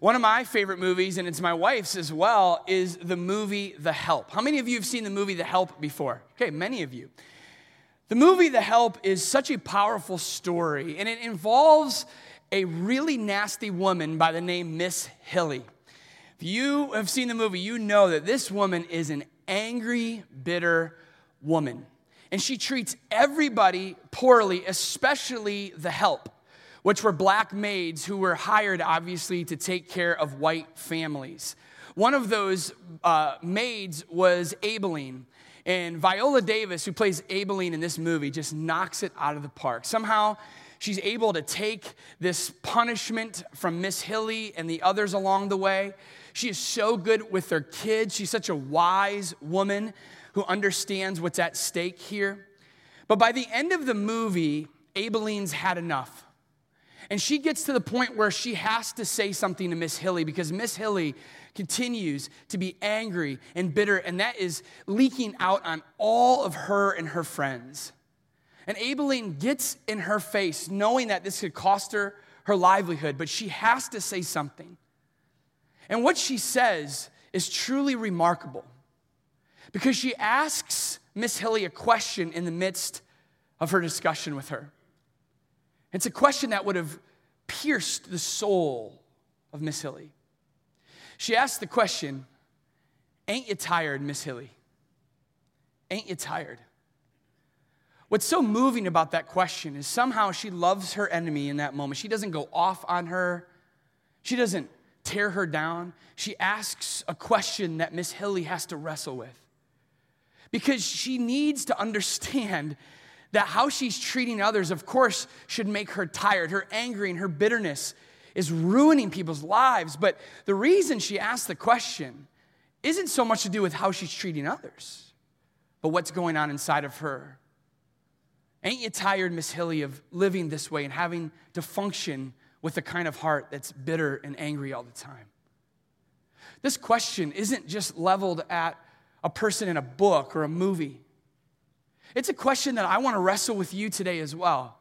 One of my favorite movies, and it's my wife's as well, is the movie The Help. How many of you have seen the movie The Help before? Okay, many of you. The movie The Help is such a powerful story, and it involves a really nasty woman by the name Miss Hilly. If you have seen the movie, you know that this woman is an angry, bitter woman. And she treats everybody poorly, especially the help, which were black maids who were hired, obviously, to take care of white families. One of those uh, maids was Aibileen. And Viola Davis, who plays Aibileen in this movie, just knocks it out of the park. Somehow, she's able to take this punishment from Miss Hilly and the others along the way. She is so good with her kids. She's such a wise woman who understands what's at stake here. But by the end of the movie, Aibileen's had enough. And she gets to the point where she has to say something to Miss Hilly because Miss Hilly continues to be angry and bitter, and that is leaking out on all of her and her friends. And Aibileen gets in her face, knowing that this could cost her her livelihood, but she has to say something. And what she says is truly remarkable because she asks Miss Hilly a question in the midst of her discussion with her. It's a question that would have pierced the soul of Miss Hilly. She asked the question Ain't you tired, Miss Hilly? Ain't you tired? What's so moving about that question is somehow she loves her enemy in that moment. She doesn't go off on her, she doesn't tear her down. She asks a question that Miss Hilly has to wrestle with because she needs to understand that how she's treating others, of course, should make her tired. Her anger and her bitterness is ruining people's lives. But the reason she asked the question isn't so much to do with how she's treating others, but what's going on inside of her. Ain't you tired, Miss Hilly, of living this way and having to function with a kind of heart that's bitter and angry all the time? This question isn't just leveled at a person in a book or a movie. It's a question that I want to wrestle with you today as well.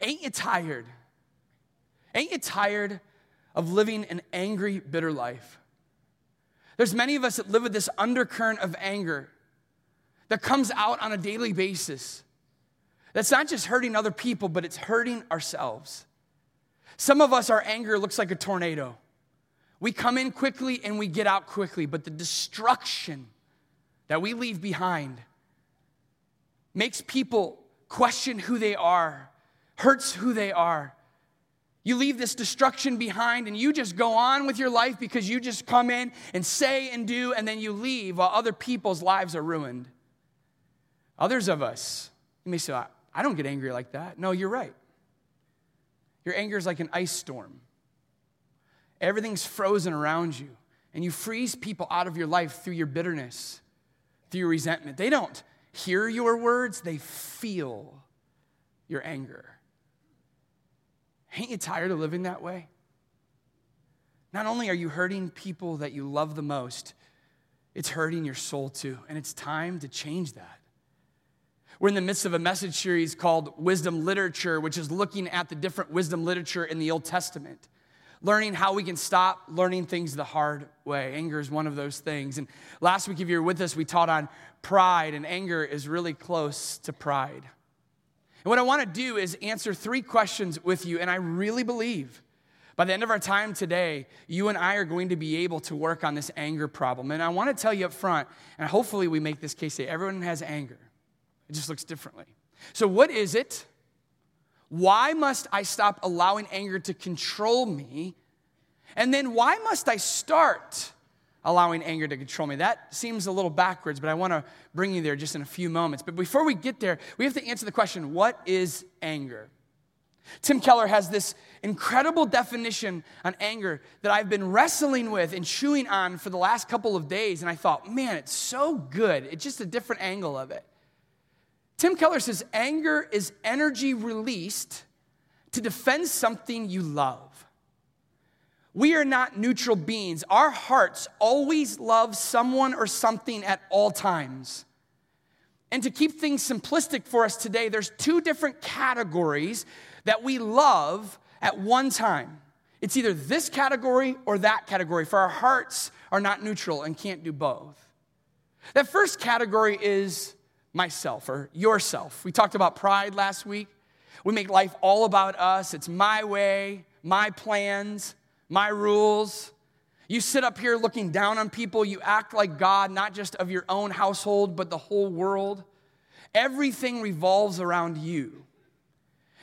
Ain't you tired? Ain't you tired of living an angry, bitter life? There's many of us that live with this undercurrent of anger that comes out on a daily basis. That's not just hurting other people, but it's hurting ourselves. Some of us, our anger looks like a tornado. We come in quickly and we get out quickly, but the destruction that we leave behind makes people question who they are, hurts who they are. You leave this destruction behind and you just go on with your life because you just come in and say and do, and then you leave while other people's lives are ruined. Others of us, you may say, I don't get angry like that. No, you're right. Your anger is like an ice storm, everything's frozen around you, and you freeze people out of your life through your bitterness, through your resentment. They don't hear your words, they feel your anger. Ain't you tired of living that way? Not only are you hurting people that you love the most, it's hurting your soul too. And it's time to change that. We're in the midst of a message series called Wisdom Literature, which is looking at the different wisdom literature in the Old Testament, learning how we can stop learning things the hard way. Anger is one of those things. And last week, if you were with us, we taught on pride, and anger is really close to pride. And what I want to do is answer three questions with you, and I really believe by the end of our time today, you and I are going to be able to work on this anger problem. And I want to tell you up front, and hopefully we make this case say everyone has anger. It just looks differently. So, what is it? Why must I stop allowing anger to control me? And then, why must I start allowing anger to control me. That seems a little backwards, but I want to bring you there just in a few moments. But before we get there, we have to answer the question what is anger? Tim Keller has this incredible definition on anger that I've been wrestling with and chewing on for the last couple of days. And I thought, man, it's so good. It's just a different angle of it. Tim Keller says anger is energy released to defend something you love. We are not neutral beings. Our hearts always love someone or something at all times. And to keep things simplistic for us today, there's two different categories that we love at one time. It's either this category or that category, for our hearts are not neutral and can't do both. That first category is myself or yourself. We talked about pride last week. We make life all about us. It's my way, my plans, my rules. You sit up here looking down on people. You act like God, not just of your own household, but the whole world. Everything revolves around you.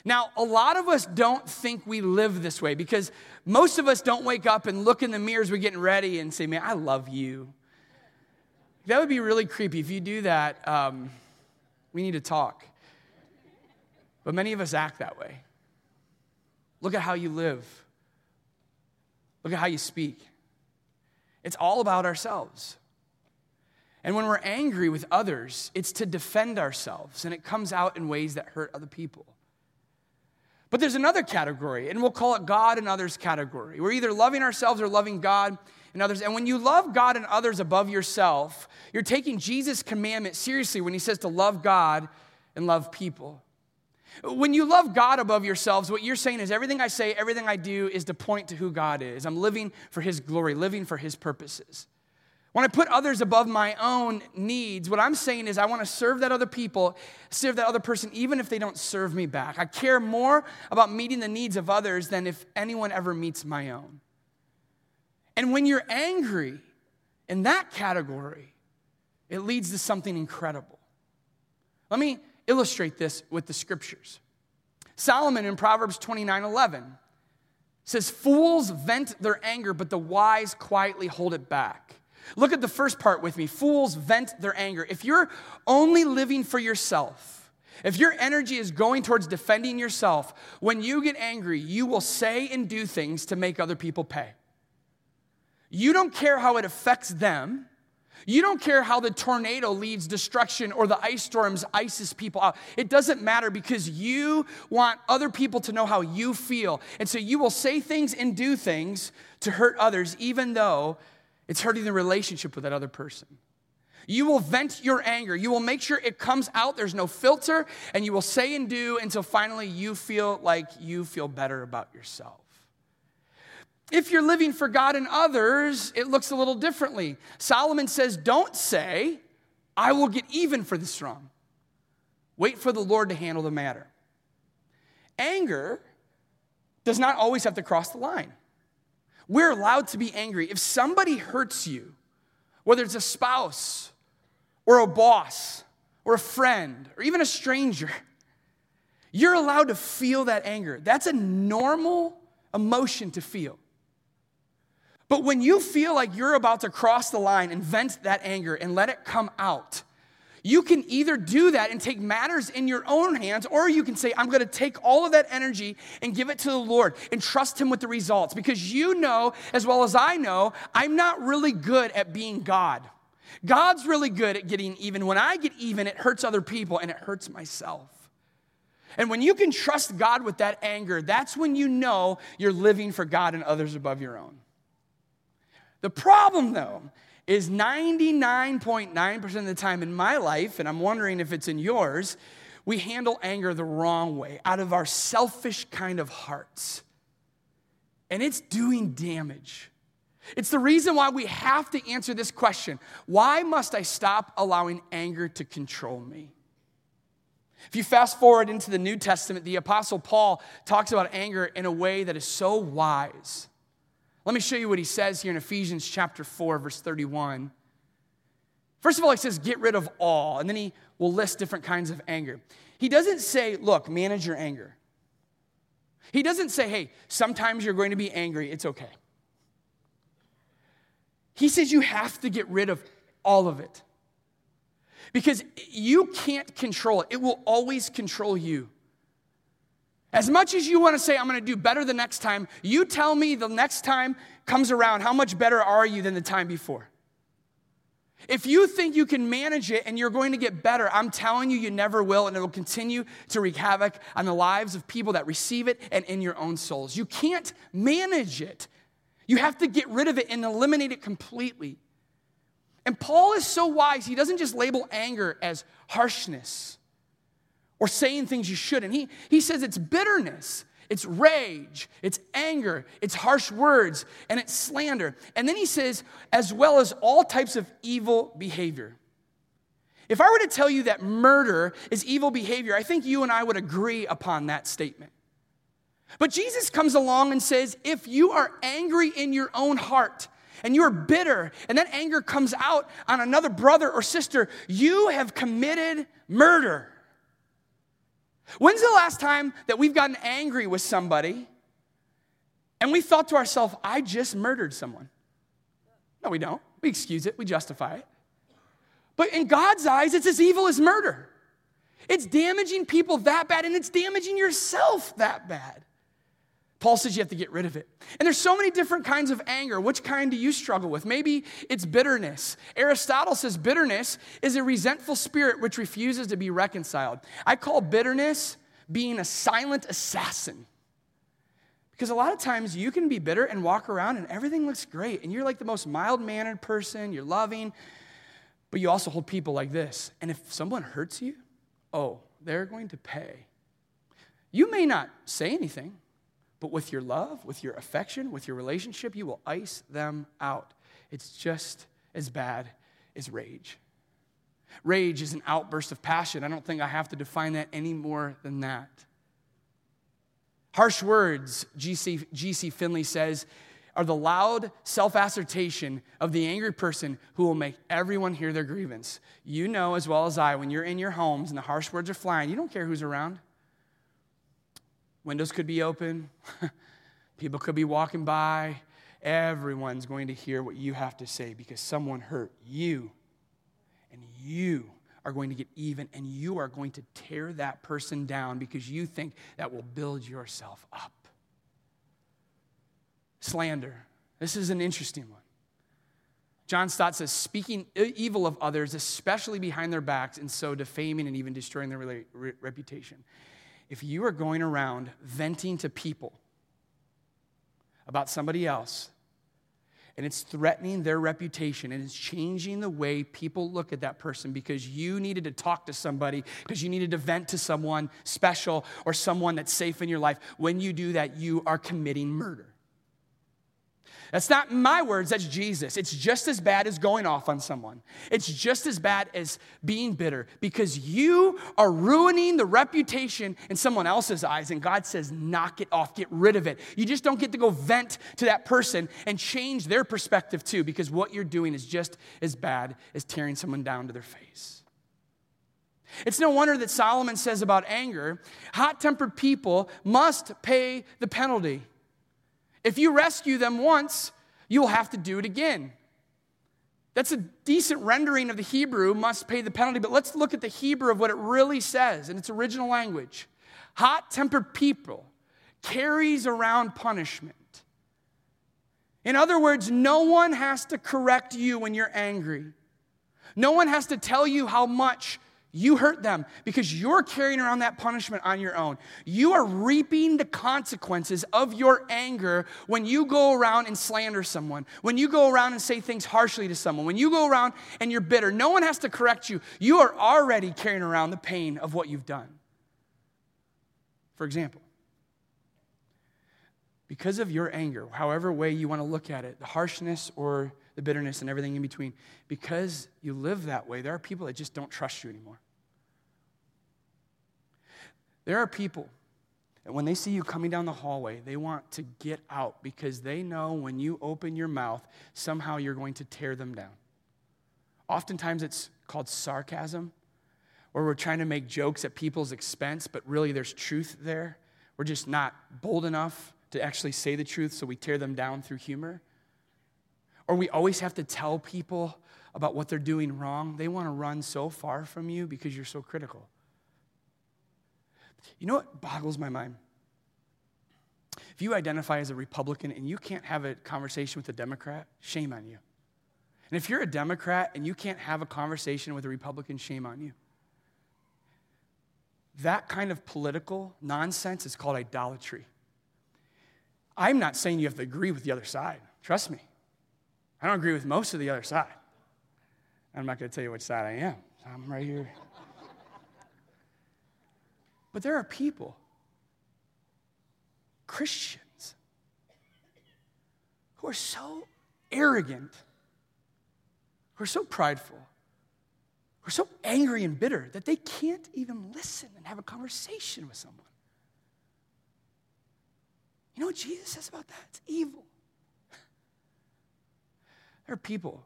Now, a lot of us don't think we live this way because most of us don't wake up and look in the mirrors we're getting ready and say, Man, I love you. That would be really creepy. If you do that, um, we need to talk. But many of us act that way. Look at how you live, look at how you speak. It's all about ourselves. And when we're angry with others, it's to defend ourselves, and it comes out in ways that hurt other people. But there's another category, and we'll call it God and others category. We're either loving ourselves or loving God and others. And when you love God and others above yourself, you're taking Jesus' commandment seriously when he says to love God and love people. When you love God above yourselves, what you're saying is everything I say, everything I do is to point to who God is. I'm living for his glory, living for his purposes. When I put others above my own needs, what I'm saying is I want to serve that other people, serve that other person, even if they don't serve me back. I care more about meeting the needs of others than if anyone ever meets my own. And when you're angry in that category, it leads to something incredible. Let me illustrate this with the scriptures. Solomon in Proverbs 29 11 says, Fools vent their anger, but the wise quietly hold it back. Look at the first part with me. Fools vent their anger. If you're only living for yourself, if your energy is going towards defending yourself, when you get angry, you will say and do things to make other people pay. You don't care how it affects them. You don't care how the tornado leads destruction or the ice storms ices people out. It doesn't matter because you want other people to know how you feel. And so you will say things and do things to hurt others, even though it's hurting the relationship with that other person. You will vent your anger. You will make sure it comes out. There's no filter. And you will say and do until finally you feel like you feel better about yourself. If you're living for God and others, it looks a little differently. Solomon says, Don't say, I will get even for this wrong. Wait for the Lord to handle the matter. Anger does not always have to cross the line. We're allowed to be angry. If somebody hurts you, whether it's a spouse or a boss or a friend or even a stranger, you're allowed to feel that anger. That's a normal emotion to feel. But when you feel like you're about to cross the line and vent that anger and let it come out, you can either do that and take matters in your own hands, or you can say, I'm going to take all of that energy and give it to the Lord and trust Him with the results. Because you know, as well as I know, I'm not really good at being God. God's really good at getting even. When I get even, it hurts other people and it hurts myself. And when you can trust God with that anger, that's when you know you're living for God and others above your own. The problem, though, is 99.9% of the time in my life, and I'm wondering if it's in yours, we handle anger the wrong way, out of our selfish kind of hearts. And it's doing damage. It's the reason why we have to answer this question why must I stop allowing anger to control me? If you fast forward into the New Testament, the Apostle Paul talks about anger in a way that is so wise. Let me show you what he says here in Ephesians chapter 4, verse 31. First of all, he says, get rid of all, and then he will list different kinds of anger. He doesn't say, look, manage your anger. He doesn't say, hey, sometimes you're going to be angry, it's okay. He says you have to get rid of all of it because you can't control it, it will always control you. As much as you want to say, I'm going to do better the next time, you tell me the next time comes around, how much better are you than the time before? If you think you can manage it and you're going to get better, I'm telling you, you never will, and it'll continue to wreak havoc on the lives of people that receive it and in your own souls. You can't manage it. You have to get rid of it and eliminate it completely. And Paul is so wise, he doesn't just label anger as harshness or saying things you shouldn't. He, he says it's bitterness, it's rage, it's anger, it's harsh words, and it's slander. And then he says, as well as all types of evil behavior. If I were to tell you that murder is evil behavior, I think you and I would agree upon that statement. But Jesus comes along and says, if you are angry in your own heart, and you're bitter, and that anger comes out on another brother or sister, you have committed murder. When's the last time that we've gotten angry with somebody and we thought to ourselves, I just murdered someone? No, we don't. We excuse it, we justify it. But in God's eyes, it's as evil as murder. It's damaging people that bad, and it's damaging yourself that bad. Paul says you have to get rid of it. And there's so many different kinds of anger. Which kind do you struggle with? Maybe it's bitterness. Aristotle says bitterness is a resentful spirit which refuses to be reconciled. I call bitterness being a silent assassin. Because a lot of times you can be bitter and walk around and everything looks great and you're like the most mild mannered person, you're loving, but you also hold people like this. And if someone hurts you, oh, they're going to pay. You may not say anything, but with your love, with your affection, with your relationship, you will ice them out. It's just as bad as rage. Rage is an outburst of passion. I don't think I have to define that any more than that. Harsh words, G.C. G.C. Finley says, are the loud self assertion of the angry person who will make everyone hear their grievance. You know as well as I, when you're in your homes and the harsh words are flying, you don't care who's around. Windows could be open, people could be walking by. Everyone's going to hear what you have to say because someone hurt you. And you are going to get even and you are going to tear that person down because you think that will build yourself up. Slander. This is an interesting one. John Stott says, speaking evil of others, especially behind their backs, and so defaming and even destroying their reputation if you are going around venting to people about somebody else, and it's threatening their reputation and it's changing the way people look at that person because you needed to talk to somebody, because you needed to vent to someone special or someone that's safe in your life. When you do that, you are committing murder. That's not my words, that's Jesus. It's just as bad as going off on someone. It's just as bad as being bitter because you are ruining the reputation in someone else's eyes. And God says, knock it off, get rid of it. You just don't get to go vent to that person and change their perspective too because what you're doing is just as bad as tearing someone down to their face. It's no wonder that Solomon says about anger hot tempered people must pay the penalty. If you rescue them once, you'll have to do it again. That's a decent rendering of the Hebrew, must pay the penalty, but let's look at the Hebrew of what it really says in its original language. Hot tempered people carries around punishment. In other words, no one has to correct you when you're angry. No one has to tell you how much you hurt them because you're carrying around that punishment on your own. You are reaping the consequences of your anger when you go around and slander someone, when you go around and say things harshly to someone, when you go around and you're bitter. No one has to correct you. You are already carrying around the pain of what you've done. For example, because of your anger, however way you want to look at it, the harshness or the bitterness and everything in between, because you live that way, there are people that just don't trust you anymore. There are people that when they see you coming down the hallway, they want to get out because they know when you open your mouth, somehow you're going to tear them down. Oftentimes it's called sarcasm, where we're trying to make jokes at people's expense, but really there's truth there. We're just not bold enough to actually say the truth, so we tear them down through humor. Or we always have to tell people about what they're doing wrong. They want to run so far from you because you're so critical. You know what boggles my mind? If you identify as a Republican and you can't have a conversation with a Democrat, shame on you. And if you're a Democrat and you can't have a conversation with a Republican, shame on you. That kind of political nonsense is called idolatry. I'm not saying you have to agree with the other side. Trust me. I don't agree with most of the other side. I'm not going to tell you which side I am. I'm right here. But there are people Christians who are so arrogant, who are so prideful, who are so angry and bitter that they can't even listen and have a conversation with someone. You know what Jesus says about that? It's evil. There are people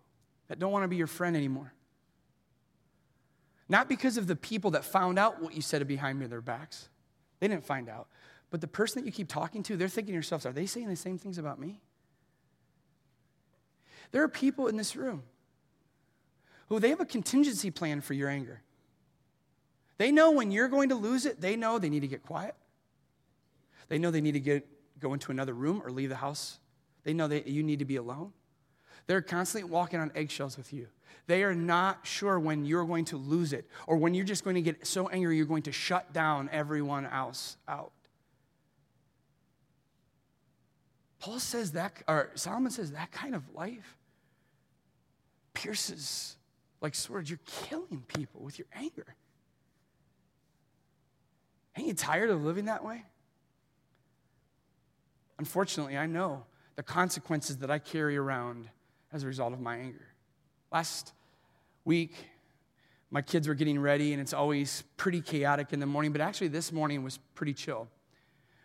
that don't want to be your friend anymore. Not because of the people that found out what you said behind me their backs. They didn't find out. But the person that you keep talking to, they're thinking to yourselves, are they saying the same things about me? There are people in this room who they have a contingency plan for your anger. They know when you're going to lose it, they know they need to get quiet. They know they need to get, go into another room or leave the house. They know that you need to be alone. They're constantly walking on eggshells with you. They are not sure when you're going to lose it or when you're just going to get so angry you're going to shut down everyone else out. Paul says that, or Solomon says that kind of life pierces like swords. You're killing people with your anger. Ain't you tired of living that way? Unfortunately, I know the consequences that I carry around as a result of my anger. Last week, my kids were getting ready, and it's always pretty chaotic in the morning, but actually, this morning was pretty chill.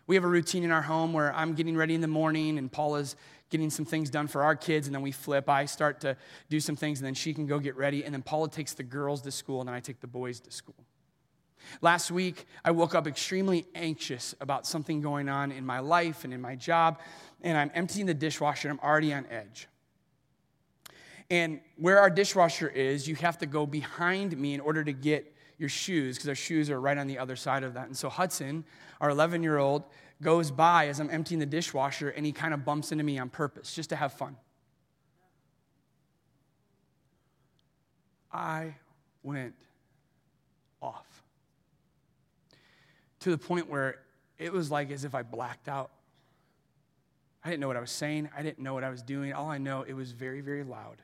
We have a routine in our home where I'm getting ready in the morning, and Paula's getting some things done for our kids, and then we flip. I start to do some things, and then she can go get ready, and then Paula takes the girls to school, and then I take the boys to school. Last week, I woke up extremely anxious about something going on in my life and in my job, and I'm emptying the dishwasher, and I'm already on edge. And where our dishwasher is, you have to go behind me in order to get your shoes because our shoes are right on the other side of that. And so Hudson, our 11 year old, goes by as I'm emptying the dishwasher and he kind of bumps into me on purpose just to have fun. I went off to the point where it was like as if I blacked out. I didn't know what I was saying. I didn't know what I was doing. All I know, it was very, very loud.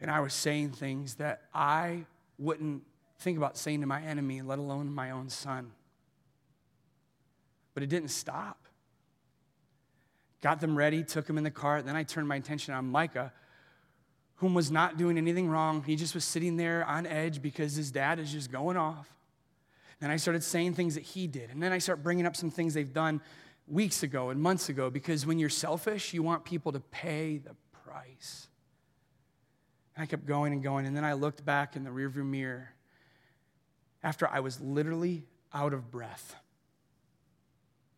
And I was saying things that I wouldn't think about saying to my enemy, let alone my own son. But it didn't stop. Got them ready, took them in the car. Then I turned my attention on Micah, whom was not doing anything wrong. He just was sitting there on edge because his dad is just going off. And I started saying things that he did. And then I start bringing up some things they've done weeks ago and months ago because when you're selfish, you want people to pay the price. And I kept going and going. And then I looked back in the rearview mirror after I was literally out of breath.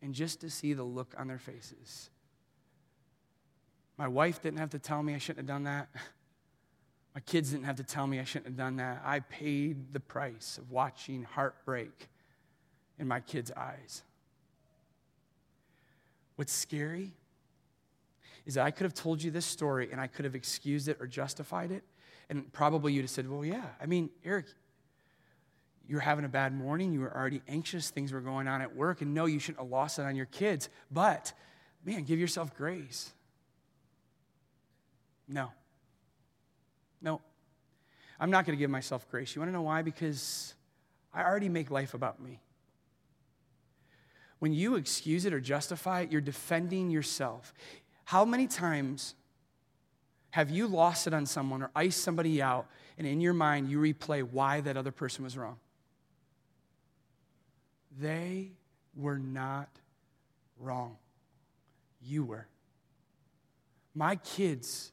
And just to see the look on their faces. My wife didn't have to tell me I shouldn't have done that. My kids didn't have to tell me I shouldn't have done that. I paid the price of watching heartbreak in my kids' eyes. What's scary is that I could have told you this story and I could have excused it or justified it. And probably you'd have said, Well, yeah. I mean, Eric, you were having a bad morning. You were already anxious. Things were going on at work. And no, you shouldn't have lost it on your kids. But, man, give yourself grace. No. No. I'm not going to give myself grace. You want to know why? Because I already make life about me. When you excuse it or justify it, you're defending yourself. How many times have you lost it on someone or iced somebody out, and in your mind you replay why that other person was wrong? They were not wrong. You were. My kids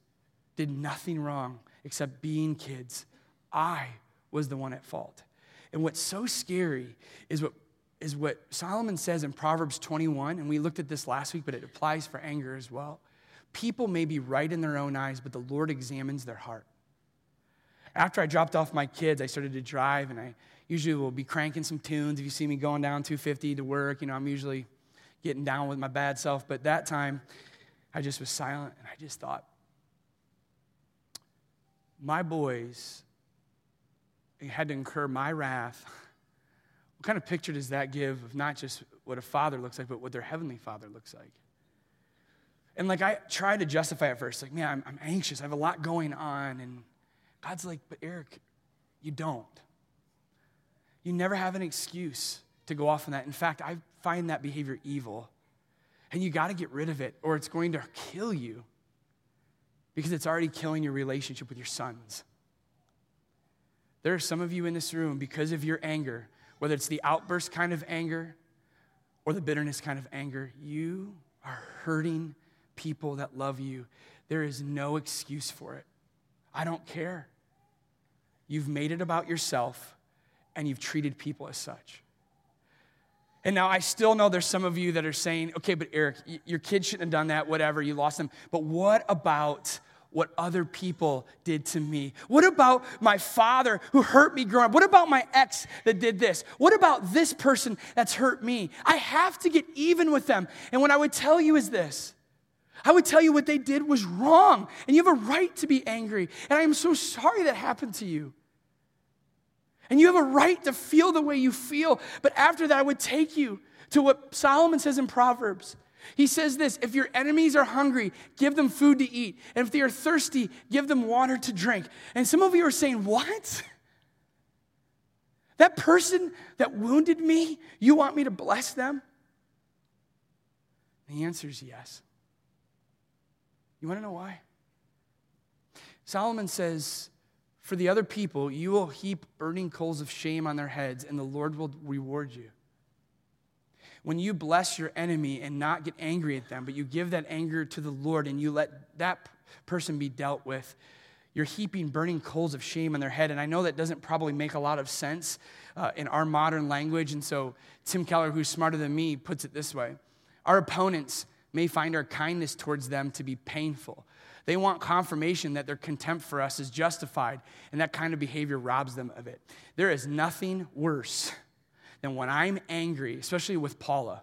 did nothing wrong except being kids. I was the one at fault. And what's so scary is what, is what Solomon says in Proverbs 21, and we looked at this last week, but it applies for anger as well. People may be right in their own eyes, but the Lord examines their heart. After I dropped off my kids, I started to drive, and I usually will be cranking some tunes. If you see me going down 250 to work, you know, I'm usually getting down with my bad self. But that time, I just was silent, and I just thought, my boys had to incur my wrath. What kind of picture does that give of not just what a father looks like, but what their heavenly father looks like? And like I tried to justify it first, like, man, I'm, I'm anxious. I have a lot going on. And God's like, but Eric, you don't. You never have an excuse to go off on that. In fact, I find that behavior evil. And you got to get rid of it, or it's going to kill you because it's already killing your relationship with your sons. There are some of you in this room, because of your anger, whether it's the outburst kind of anger or the bitterness kind of anger, you are hurting people that love you. There is no excuse for it. I don't care. You've made it about yourself and you've treated people as such. And now I still know there's some of you that are saying, okay, but Eric, your kid shouldn't have done that, whatever, you lost them. But what about what other people did to me? What about my father who hurt me growing up? What about my ex that did this? What about this person that's hurt me? I have to get even with them. And what I would tell you is this I would tell you what they did was wrong, and you have a right to be angry. And I am so sorry that happened to you. And you have a right to feel the way you feel. But after that, I would take you to what Solomon says in Proverbs he says this if your enemies are hungry, give them food to eat. And if they are thirsty, give them water to drink. And some of you are saying, What? That person that wounded me, you want me to bless them? The answer is yes. You want to know why? Solomon says, For the other people, you will heap burning coals of shame on their heads, and the Lord will reward you when you bless your enemy and not get angry at them, but you give that anger to the Lord and you let that person be dealt with, you're heaping burning coals of shame on their head. And I know that doesn't probably make a lot of sense uh, in our modern language. And so Tim Keller, who's smarter than me, puts it this way Our opponents may find our kindness towards them to be painful. They want confirmation that their contempt for us is justified, and that kind of behavior robs them of it. There is nothing worse than when I'm angry, especially with Paula,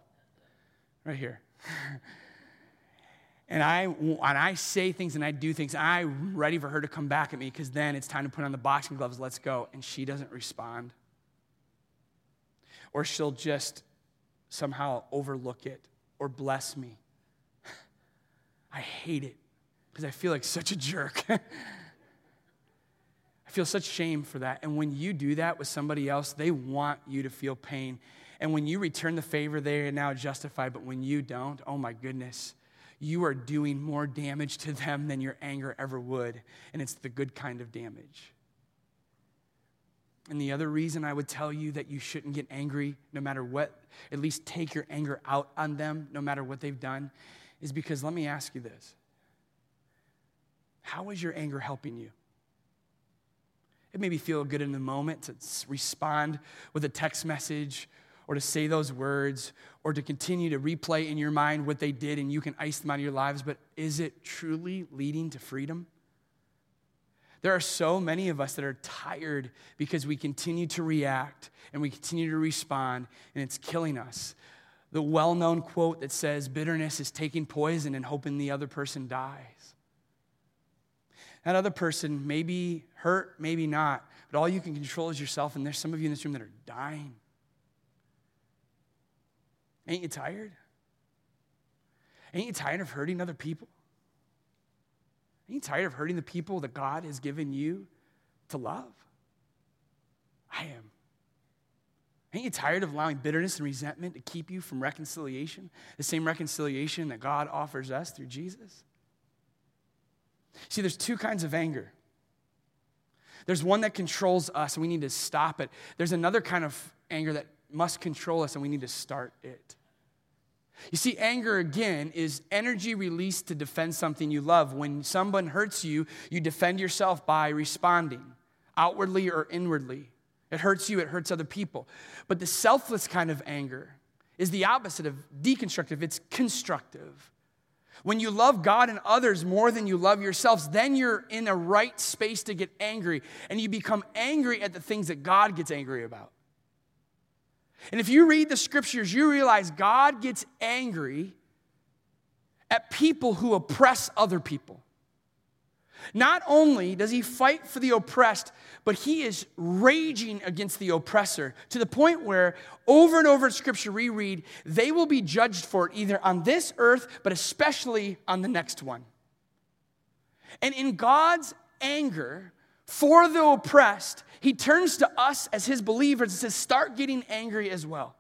right here. and I, and I say things and I do things, I'm ready for her to come back at me because then it's time to put on the boxing gloves, let's go. And she doesn't respond. Or she'll just somehow overlook it or bless me. I hate it because I feel like such a jerk. I feel such shame for that. And when you do that with somebody else, they want you to feel pain. And when you return the favor, they are now justified. But when you don't, oh my goodness, you are doing more damage to them than your anger ever would. And it's the good kind of damage. And the other reason I would tell you that you shouldn't get angry no matter what, at least take your anger out on them no matter what they've done, is because let me ask you this How is your anger helping you? It made me feel good in the moment to respond with a text message or to say those words or to continue to replay in your mind what they did and you can ice them out of your lives. But is it truly leading to freedom? There are so many of us that are tired because we continue to react and we continue to respond, and it's killing us. The well known quote that says, Bitterness is taking poison and hoping the other person dies. That other person may be hurt, maybe not, but all you can control is yourself. And there's some of you in this room that are dying. Ain't you tired? Ain't you tired of hurting other people? Ain't you tired of hurting the people that God has given you to love? I am. Ain't you tired of allowing bitterness and resentment to keep you from reconciliation? The same reconciliation that God offers us through Jesus? See, there's two kinds of anger. There's one that controls us, and we need to stop it. There's another kind of anger that must control us, and we need to start it. You see, anger again is energy released to defend something you love. When someone hurts you, you defend yourself by responding, outwardly or inwardly. It hurts you, it hurts other people. But the selfless kind of anger is the opposite of deconstructive, it's constructive. When you love God and others more than you love yourselves, then you're in a right space to get angry. And you become angry at the things that God gets angry about. And if you read the scriptures, you realize God gets angry at people who oppress other people. Not only does he fight for the oppressed, but he is raging against the oppressor to the point where over and over in scripture we read, they will be judged for it either on this earth, but especially on the next one. And in God's anger for the oppressed, he turns to us as his believers and says, Start getting angry as well.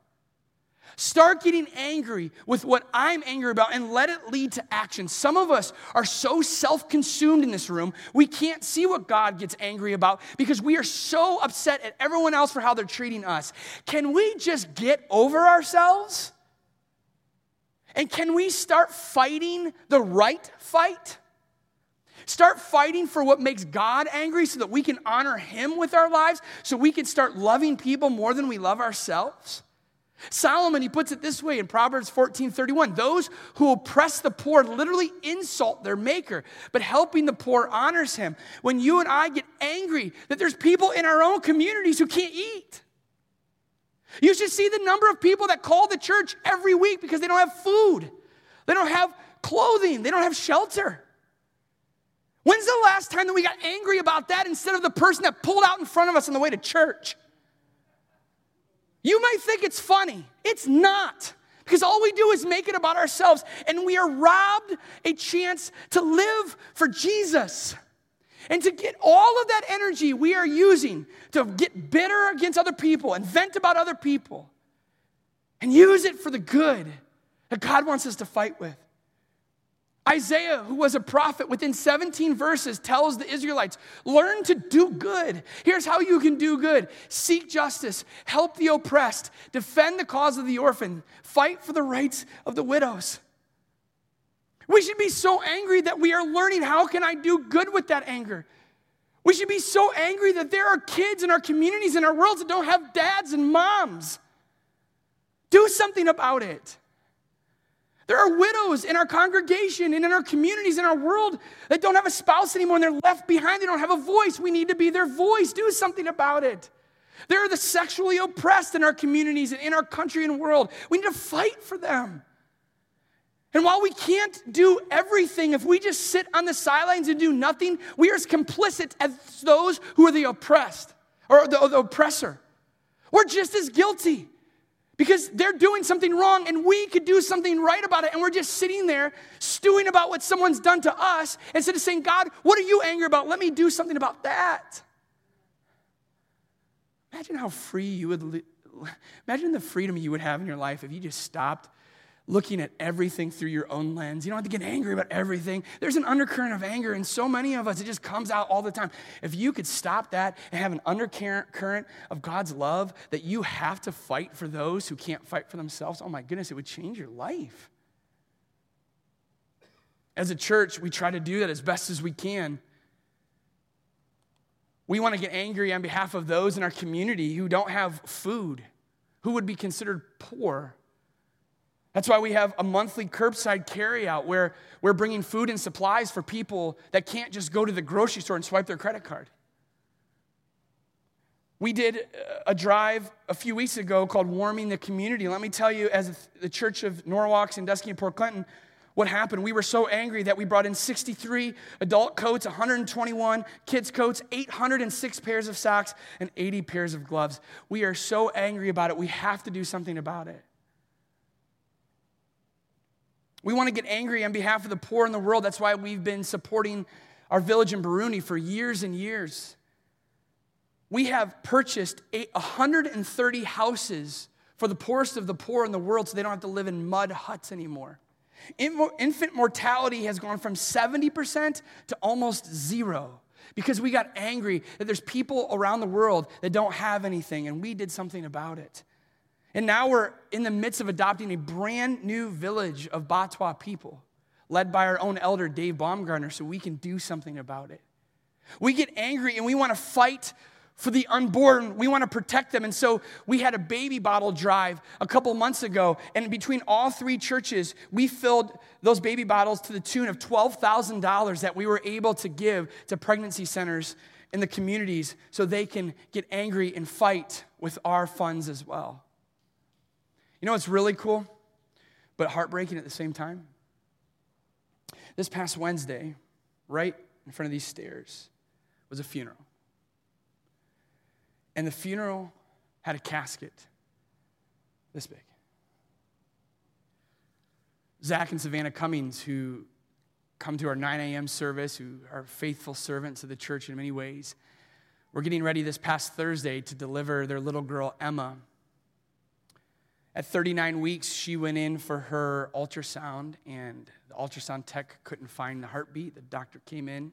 Start getting angry with what I'm angry about and let it lead to action. Some of us are so self consumed in this room, we can't see what God gets angry about because we are so upset at everyone else for how they're treating us. Can we just get over ourselves? And can we start fighting the right fight? Start fighting for what makes God angry so that we can honor Him with our lives, so we can start loving people more than we love ourselves? Solomon, he puts it this way in Proverbs 14 31. Those who oppress the poor literally insult their maker, but helping the poor honors him. When you and I get angry that there's people in our own communities who can't eat, you should see the number of people that call the church every week because they don't have food, they don't have clothing, they don't have shelter. When's the last time that we got angry about that instead of the person that pulled out in front of us on the way to church? You might think it's funny. It's not. Because all we do is make it about ourselves, and we are robbed a chance to live for Jesus. And to get all of that energy we are using to get bitter against other people and vent about other people and use it for the good that God wants us to fight with. Isaiah, who was a prophet within 17 verses, tells the Israelites learn to do good. Here's how you can do good seek justice, help the oppressed, defend the cause of the orphan, fight for the rights of the widows. We should be so angry that we are learning how can I do good with that anger? We should be so angry that there are kids in our communities in our worlds that don't have dads and moms. Do something about it. There are widows in our congregation and in our communities, in our world that don't have a spouse anymore and they're left behind. They don't have a voice. We need to be their voice. Do something about it. There are the sexually oppressed in our communities and in our country and world. We need to fight for them. And while we can't do everything, if we just sit on the sidelines and do nothing, we are as complicit as those who are the oppressed or the, the oppressor. We're just as guilty because they're doing something wrong and we could do something right about it. And we're just sitting there stewing about what someone's done to us instead of saying, God, what are you angry about? Let me do something about that. Imagine how free you would, li- imagine the freedom you would have in your life if you just stopped looking at everything through your own lens. You don't have to get angry about everything. There's an undercurrent of anger in so many of us, it just comes out all the time. If you could stop that and have an undercurrent of God's love that you have to fight for those who can't fight for themselves, oh my goodness, it would change your life. As a church, we try to do that as best as we can. We want to get angry on behalf of those in our community who don't have food, who would be considered poor that's why we have a monthly curbside carryout where we're bringing food and supplies for people that can't just go to the grocery store and swipe their credit card. We did a drive a few weeks ago called Warming the Community. Let me tell you, as the Church of Norwalk, Sandusky, and Port Clinton, what happened. We were so angry that we brought in 63 adult coats, 121 kids' coats, 806 pairs of socks, and 80 pairs of gloves. We are so angry about it. We have to do something about it. We want to get angry on behalf of the poor in the world. That's why we've been supporting our village in Burundi for years and years. We have purchased 130 houses for the poorest of the poor in the world so they don't have to live in mud huts anymore. Infant mortality has gone from 70% to almost zero because we got angry that there's people around the world that don't have anything and we did something about it. And now we're in the midst of adopting a brand new village of Batwa people, led by our own elder, Dave Baumgartner, so we can do something about it. We get angry and we want to fight for the unborn. We want to protect them. And so we had a baby bottle drive a couple months ago. And between all three churches, we filled those baby bottles to the tune of $12,000 that we were able to give to pregnancy centers in the communities so they can get angry and fight with our funds as well. You know what's really cool, but heartbreaking at the same time? This past Wednesday, right in front of these stairs, was a funeral. And the funeral had a casket this big. Zach and Savannah Cummings, who come to our 9 a.m. service, who are faithful servants of the church in many ways, were getting ready this past Thursday to deliver their little girl, Emma, At 39 weeks, she went in for her ultrasound, and the ultrasound tech couldn't find the heartbeat. The doctor came in,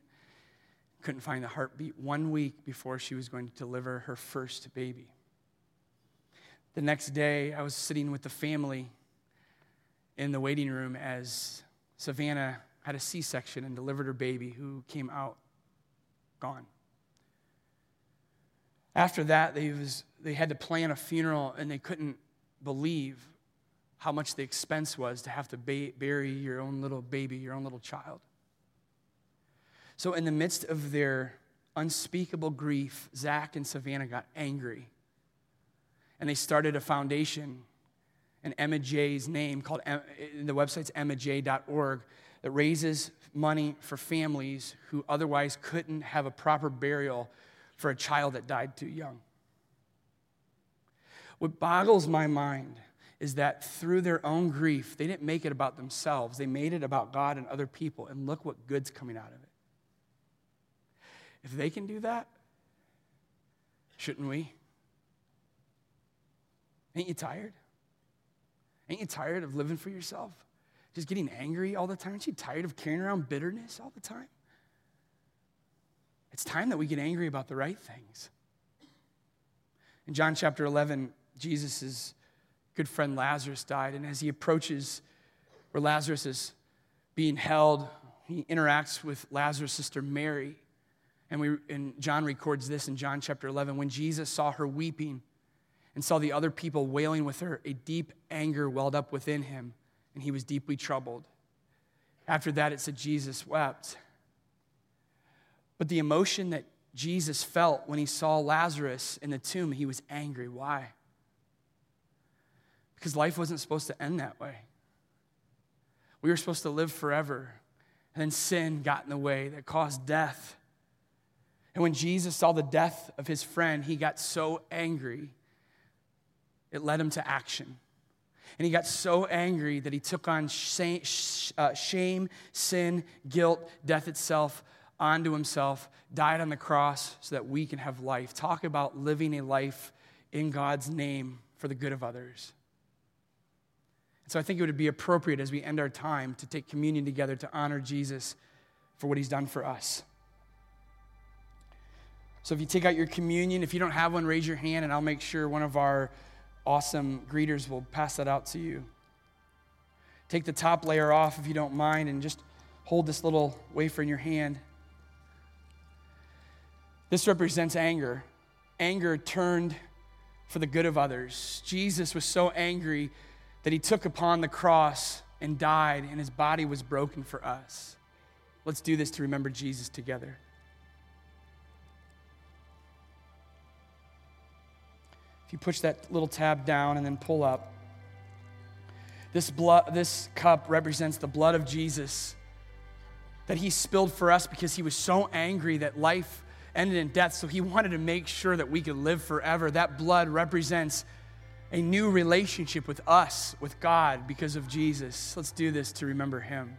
couldn't find the heartbeat one week before she was going to deliver her first baby. The next day, I was sitting with the family in the waiting room as Savannah had a C section and delivered her baby, who came out gone. After that, they, was, they had to plan a funeral and they couldn't believe how much the expense was to have to ba- bury your own little baby, your own little child. So, in the midst of their unspeakable grief, Zach and Savannah got angry. And they started a foundation in Emma J's name called, the website's emmaj.org, that raises money for families who otherwise couldn't have a proper burial for a child that died too young. What boggles my mind is that through their own grief, they didn't make it about themselves. They made it about God and other people, and look what good's coming out of it. If they can do that, shouldn't we? Ain't you tired? Ain't you tired of living for yourself? Just getting angry all the time? Aren't you tired of carrying around bitterness all the time? It's time that we get angry about the right things. In John chapter 11, Jesus' good friend Lazarus died. And as he approaches where Lazarus is being held, he interacts with Lazarus' sister Mary. And, we, and John records this in John chapter 11. When Jesus saw her weeping and saw the other people wailing with her, a deep anger welled up within him, and he was deeply troubled. After that, it said Jesus wept. But the emotion that Jesus felt when he saw Lazarus in the tomb, he was angry. Why? Because life wasn't supposed to end that way. We were supposed to live forever. And then sin got in the way that caused death. And when Jesus saw the death of his friend, he got so angry, it led him to action. And he got so angry that he took on uh, shame, sin, guilt, death itself onto himself, died on the cross so that we can have life. Talk about living a life in God's name for the good of others. So I think it would be appropriate as we end our time to take communion together to honor Jesus for what he's done for us. So if you take out your communion, if you don't have one, raise your hand and I'll make sure one of our awesome greeters will pass that out to you. Take the top layer off if you don't mind and just hold this little wafer in your hand. This represents anger. Anger turned for the good of others. Jesus was so angry that he took upon the cross and died, and his body was broken for us. Let's do this to remember Jesus together. If you push that little tab down and then pull up, this, blood, this cup represents the blood of Jesus that he spilled for us because he was so angry that life ended in death. So he wanted to make sure that we could live forever. That blood represents a new relationship with us, with God, because of Jesus. Let's do this to remember Him.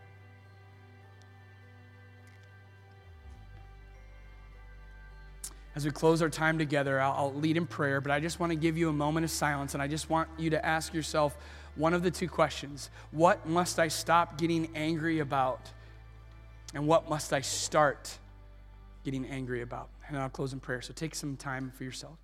As we close our time together, I'll, I'll, lead in prayer, but I just want to give you a moment of silence and I just want you to ask yourself one of the two questions What must I stop getting angry about? And what must I start getting angry about? And I'll close in prayer. So take some time for yourself.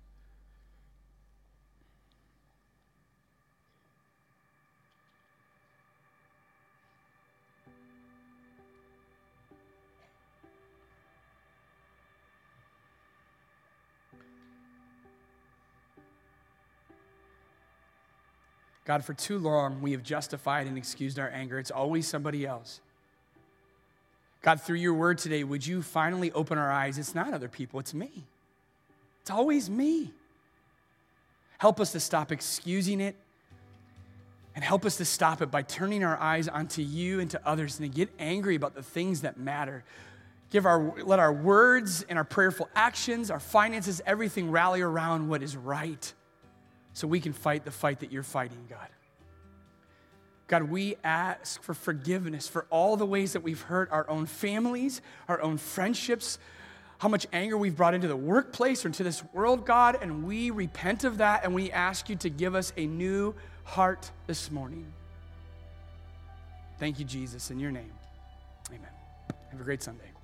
God, for too long, we have justified and excused our anger. It's always somebody else. God, through your word today, would you finally open our eyes? It's not other people, it's me. It's always me. Help us to stop excusing it and help us to stop it by turning our eyes onto you and to others and to get angry about the things that matter. Give our, let our words and our prayerful actions, our finances, everything rally around what is right so we can fight the fight that you're fighting, God. God, we ask for forgiveness for all the ways that we've hurt our own families, our own friendships, how much anger we've brought into the workplace or into this world, God, and we repent of that and we ask you to give us a new heart this morning. Thank you, Jesus, in your name. Amen. Have a great Sunday.